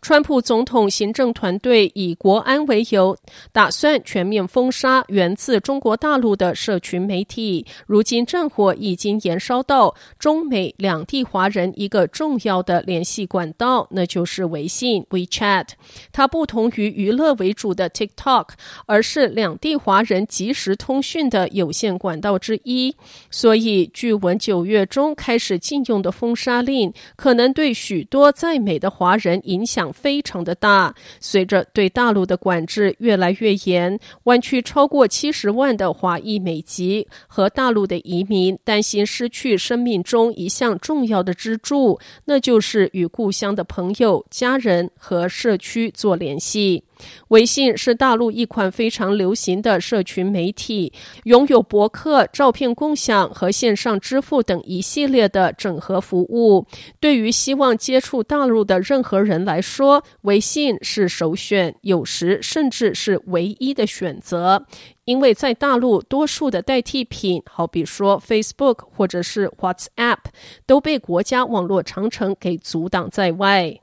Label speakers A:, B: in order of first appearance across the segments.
A: 川普总统行政团队以国安为由，打算全面封杀源自中国大陆的社群媒体。如今战火已经延烧到中美两地华人一个重要的联系管道，那就是微信 （WeChat）。它不同于娱乐为主的 TikTok，而是两地华人即时通讯的有线管道之一。所以，据闻九月中开始禁用的封杀令，可能对许多在美的华人影响非常的大。随着对大陆的管制越来越严，湾区超过七十万的华裔美籍和大陆的移民担心失去生命中一项重要的支柱，那就是与故乡的朋友、家人和社区做联系。微信是大陆一款非常流行的社群媒体，拥有博客、照片共享和线上支付等一系列的整合服务。对于希望接触大陆的任何人来说，微信是首选，有时甚至是唯一的选择。因为在大陆，多数的代替品，好比说 Facebook 或者是 WhatsApp，都被国家网络长城给阻挡在外。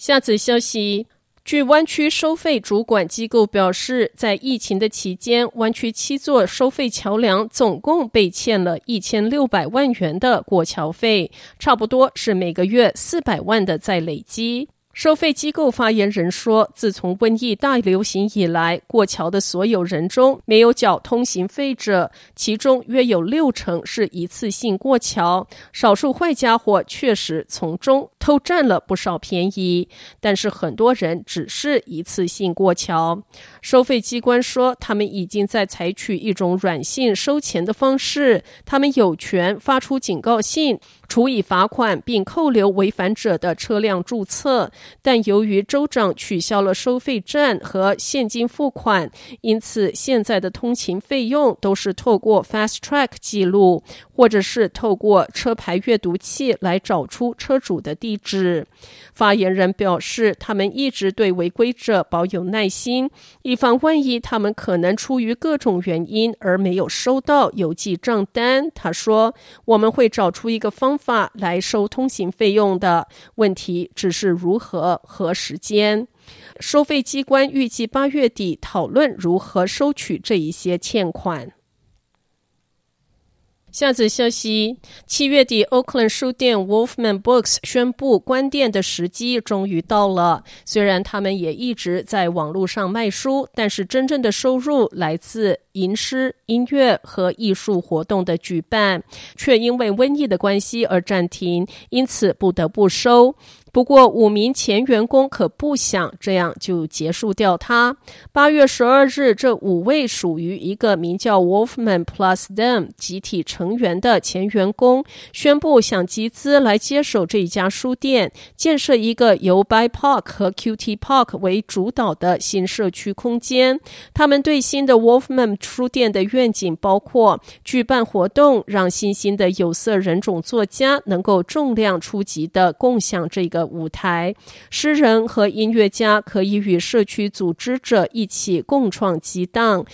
A: 下则消息，据湾区收费主管机构表示，在疫情的期间，湾区七座收费桥梁总共被欠了一千六百万元的过桥费，差不多是每个月四百万的在累积。收费机构发言人说，自从瘟疫大流行以来，过桥的所有人中没有缴通行费者，其中约有六成是一次性过桥。少数坏家伙确实从中偷占了不少便宜，但是很多人只是一次性过桥。收费机关说，他们已经在采取一种软性收钱的方式，他们有权发出警告信。处以罚款并扣留违反者的车辆注册，但由于州长取消了收费站和现金付款，因此现在的通勤费用都是透过 Fast Track 记录，或者是透过车牌阅读器来找出车主的地址。发言人表示，他们一直对违规者保有耐心，以防万一他们可能出于各种原因而没有收到邮寄账单。他说：“我们会找出一个方法来收通行费用的，问题只是如何和时间。收费机关预计八月底讨论如何收取这一些欠款。”下则消息：七月底，Oakland 书店 Wolfman Books 宣布关店的时机终于到了。虽然他们也一直在网络上卖书，但是真正的收入来自吟诗、音乐和艺术活动的举办，却因为瘟疫的关系而暂停，因此不得不收。不过，五名前员工可不想这样就结束掉它。八月十二日，这五位属于一个名叫 Wolfman Plus Them 集体成员的前员工宣布，想集资来接手这一家书店，建设一个由 BIPOC 和 QT Park 为主导的新社区空间。他们对新的 Wolfman 书店的愿景包括举办活动，让新兴的有色人种作家能够重量出击的共享这个。舞台，诗人和音乐家可以与社区组织者一起共创激荡，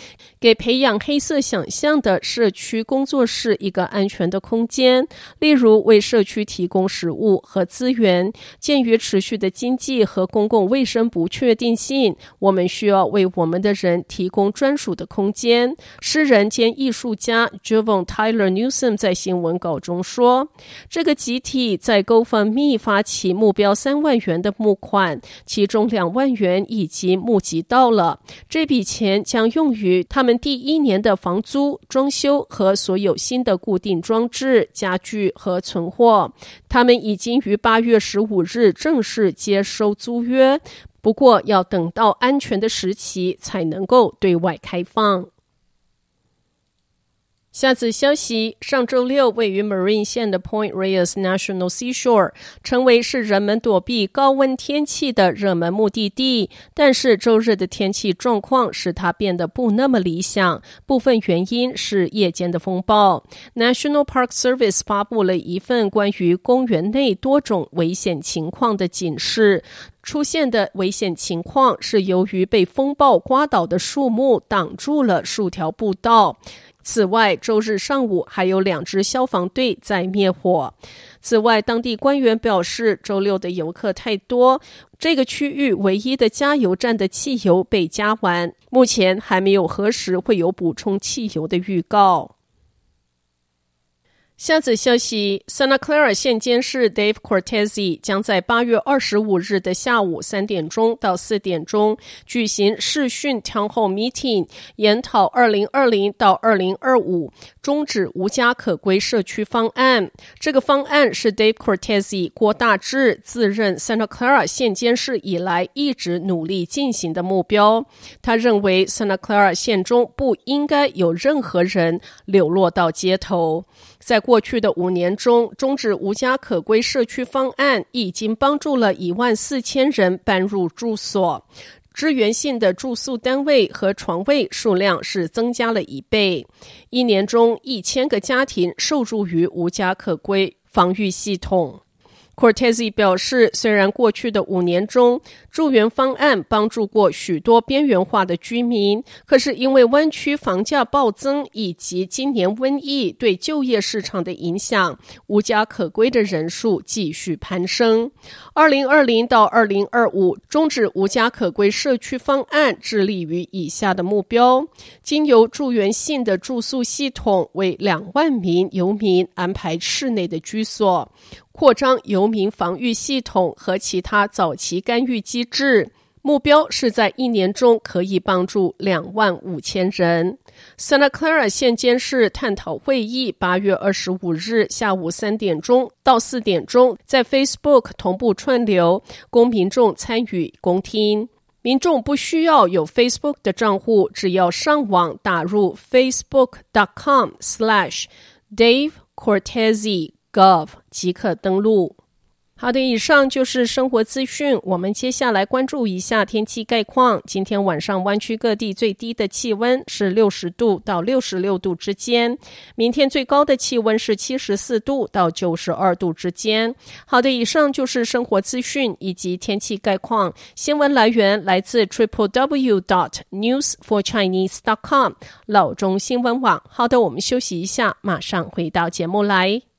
A: 给培养黑色想象的社区工作室一个安全的空间。例如，为社区提供食物和资源。鉴于持续的经济和公共卫生不确定性，我们需要为我们的人提供专属的空间。诗人兼艺术家 Javon Tyler Newsom 在新闻稿中说：“这个集体在 GoFundMe 发起目。”标三万元的募款，其中两万元已经募集到了。这笔钱将用于他们第一年的房租、装修和所有新的固定装置、家具和存货。他们已经于八月十五日正式接收租约，不过要等到安全的时期才能够对外开放。下次消息：上周六，位于 Marine 县的 Point Reyes National Seashore 成为是人们躲避高温天气的热门目的地。但是周日的天气状况使它变得不那么理想，部分原因是夜间的风暴。National Park Service 发布了一份关于公园内多种危险情况的警示。出现的危险情况是由于被风暴刮倒的树木挡住了数条步道。此外，周日上午还有两支消防队在灭火。此外，当地官员表示，周六的游客太多，这个区域唯一的加油站的汽油被加完，目前还没有核实会有补充汽油的预告。下则消息：Santa Clara 县监事 Dave Cortese 将在八月二十五日的下午三点钟到四点钟举行视讯 Town Hall Meeting，研讨二零二零到二零二五终止无家可归社区方案。这个方案是 Dave Cortese 郭大志自任 Santa Clara 县监事以来一直努力进行的目标。他认为 Santa Clara 县中不应该有任何人流落到街头。在过去的五年中，终止无家可归社区方案已经帮助了一万四千人搬入住所，支援性的住宿单位和床位数量是增加了一倍。一年中，一千个家庭受助于无家可归防御系统。Cortese 表示，虽然过去的五年中，住园方案帮助过许多边缘化的居民，可是因为湾区房价暴增以及今年瘟疫对就业市场的影响，无家可归的人数继续攀升。二零二零到二零二五终止无家可归社区方案，致力于以下的目标：经由住园性的住宿系统，为两万名游民安排室内的居所。扩张游民防御系统和其他早期干预机制，目标是在一年中可以帮助两万五千人。Santa Clara 县监事探讨会议八月二十五日下午三点钟到四点钟在 Facebook 同步串流，供民众参与公听。民众不需要有 Facebook 的账户，只要上网打入 Facebook.com/Dave Cortese。Gov 即可登录。好的，以上就是生活资讯。我们接下来关注一下天气概况。今天晚上湾区各地最低的气温是六十度到六十六度之间，明天最高的气温是七十四度到九十二度之间。好的，以上就是生活资讯以及天气概况。新闻来源来自 triple w dot news for chinese dot com 老中新闻网。好的，我们休息一下，马上回到节目来。